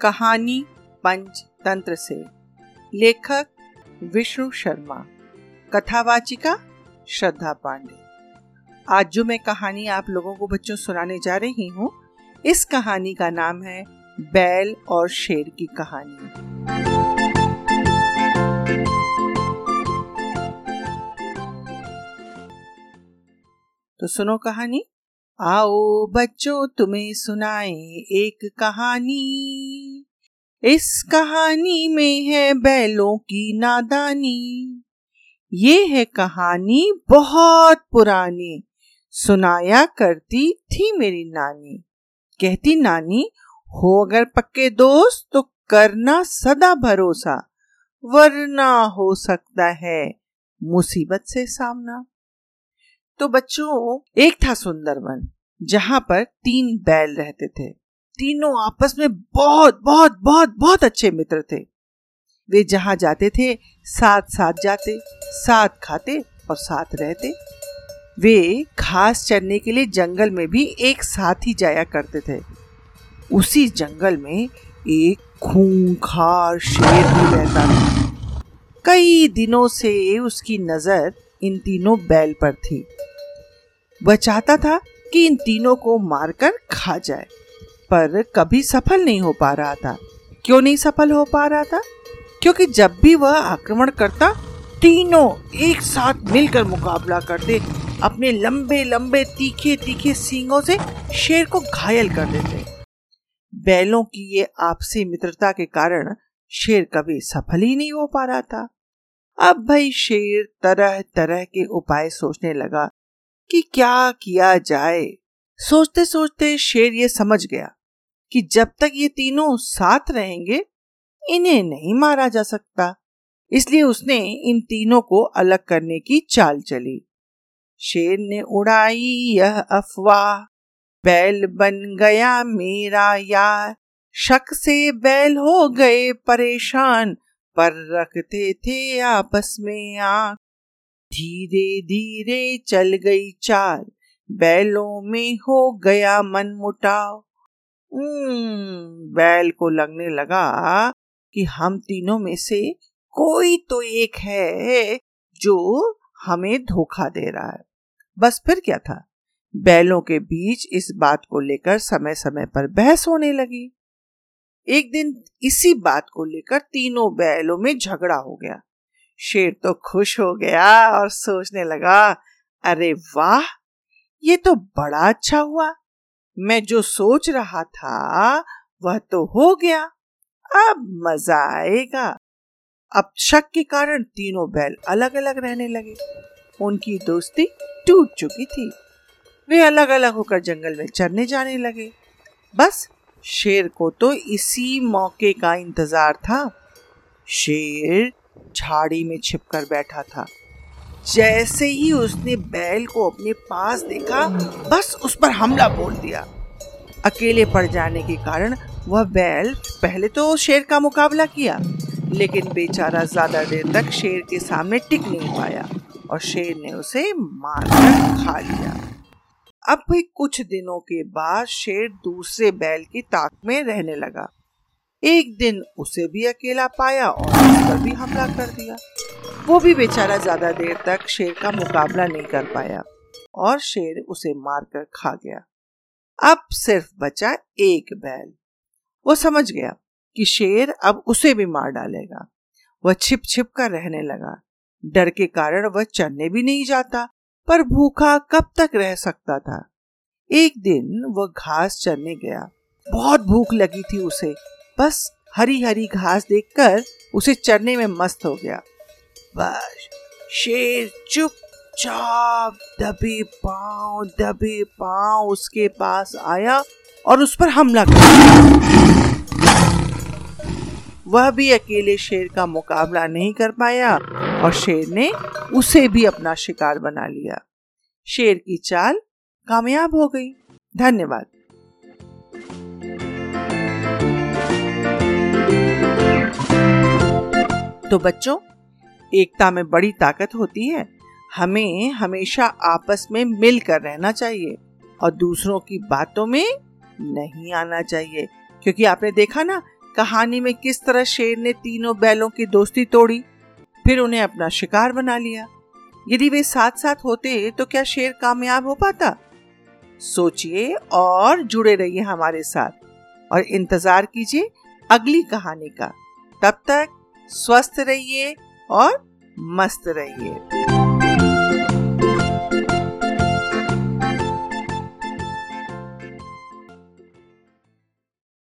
कहानी पंचतंत्र से। लेखक विष्णु शर्मा। कथावाचिका श्रद्धा पांडे। आज जो मैं कहानी आप लोगों को बच्चों सुनाने जा रही हूँ, इस कहानी का नाम है बैल और शेर की कहानी। तो सुनो कहानी। आओ बच्चों, तुम्हें सुनाए एक कहानी। इस कहानी में है बैलों की नादानी। ये है कहानी बहुत पुरानी। सुनाया करती थी मेरी नानी। कहती, नानी, हो अगर पक्के दोस्त तो करना सदा भरोसा, वरना हो सकता है मुसीबत से सामना। तो बच्चों, एक था सुंदरवन, जहाँ पर तीन बैल रहते थे। तीनों आपस में बहुत बहुत बहुत बहुत अच्छे मित्र थे। वे जहाँ जाते थे, साथ साथ जाते, साथ खाते और साथ रहते। वे घास चरने के लिए जंगल में भी एक साथ ही जाया करते थे। उसी जंगल में एक खूंखार शेर भी रहता था। कई दिनों से उसकी नज़र इन तीनों बैल पर थी। वह चाहता था कि इन तीनों को मारकर खा जाए। पर कभी सफल नहीं हो पा रहा था। क्यों नहीं सफल हो पा रहा था? क्योंकि जब भी वह आक्रमण करता तीनों एक साथ मिलकर मुकाबला करते, अपने लंबे लंबे, तीखे तीखे सींगों से शेर को घायल कर देते। बैलों की ये आपसी मित्रता के कारण शेर कभी सफल ही नहीं हो पा रहा था। अब भाई शेर तरह तरह के उपाय सोचने लगा कि क्या किया जाए। सोचते सोचते शेर ये समझ गया कि जब तक ये तीनों साथ रहेंगे, इन्हें नहीं मारा जा सकता। इसलिए उसने इन तीनों को अलग करने की चाल चली। शेर ने उड़ाई, यह अफवाह। बैल बन गया मेरा यार। शक से बैल हो गए परेशान, पर रखते थे आपस में आँख धीरे धीरे चल गई चाल। बैलों में हो गया मन मुटाव बैल को लगने लगा कि हम तीनों में से कोई तो एक है जो हमें धोखा दे रहा है। बस फिर क्या था? बैलों के बीच इस बात को लेकर समय समय पर बहस होने लगी। एक दिन इसी बात को लेकर तीनों बैलों में झगड़ा हो गया। शेर तो खुश हो गया और सोचने लगा, अरे वाह, ये तो बड़ा अच्छा हुआ। मैं जो सोच रहा था, वह तो हो गया। अब मज़ा आएगा। अब शक के कारण तीनों बैल अलग अलग रहने लगे। उनकी दोस्ती टूट चुकी थी। वे अलग अलग होकर जंगल में चरने जाने लगे। बस, शेर को तो इसी मौके का इंतज़ार था। शेर झाड़ी में छिपकर बैठा था। जैसे ही उसने बैल को अपने पास देखा, बस उस पर हमला बोल दिया। अकेले पड़ जाने के कारण वह बैल पहले तो शेर का मुकाबला किया, लेकिन बेचारा ज़्यादा देर तक शेर के सामने टिक नहीं पाया और शेर ने उसे मारकर खा लिया। अब भी कुछ दिनों के बाद शेर दूसरे बैल की ताक में रहने लगा। एक दिन उसे भी अकेला पाया और उस पर भी हमला कर दिया। वो भी बेचारा ज़्यादा देर तक शेर का मुकाबला नहीं कर पाया और शेर उसे मारकर खा गया। अब सिर्फ़ बचा एक बैल। वो समझ गया कि शेर अब उसे भी मार डालेगा। वह छिप छिप कर रहने लगा। डर के कारण वह चरने भी नहीं जाता, पर भूखा कब तक रह सकता था? एक दिन वह घास चरने गया। बहुत भूख लगी थी उसे। बस हरी हरी घास देखकर उसे चरने में मस्त हो गया। बस। शेर चुपचाप दबे पाँव दबे पाँव उसके पास आया और उस पर हमला कर वह भी अकेले शेर का मुकाबला नहीं कर पाया और शेर ने उसे भी अपना शिकार बना लिया। शेर की चाल कामयाब हो गई। धन्यवाद। तो बच्चों एकता में बड़ी ताकत होती है। हमें हमेशा आपस में मिलकर रहना चाहिए और दूसरों की बातों में नहीं आना चाहिए। क्योंकि आपने देखा ना, कहानी में किस तरह शेर ने तीनों बैलों की दोस्ती तोड़ी, फिर उन्हें अपना शिकार बना लिया। यदि वे साथ साथ होते तो क्या शेर कामयाब हो पाता? सोचिए और जुड़े रहिए हमारे साथ और इंतज़ार कीजिए अगली कहानी का। तब तक स्वस्थ रहिए और मस्त रहिए।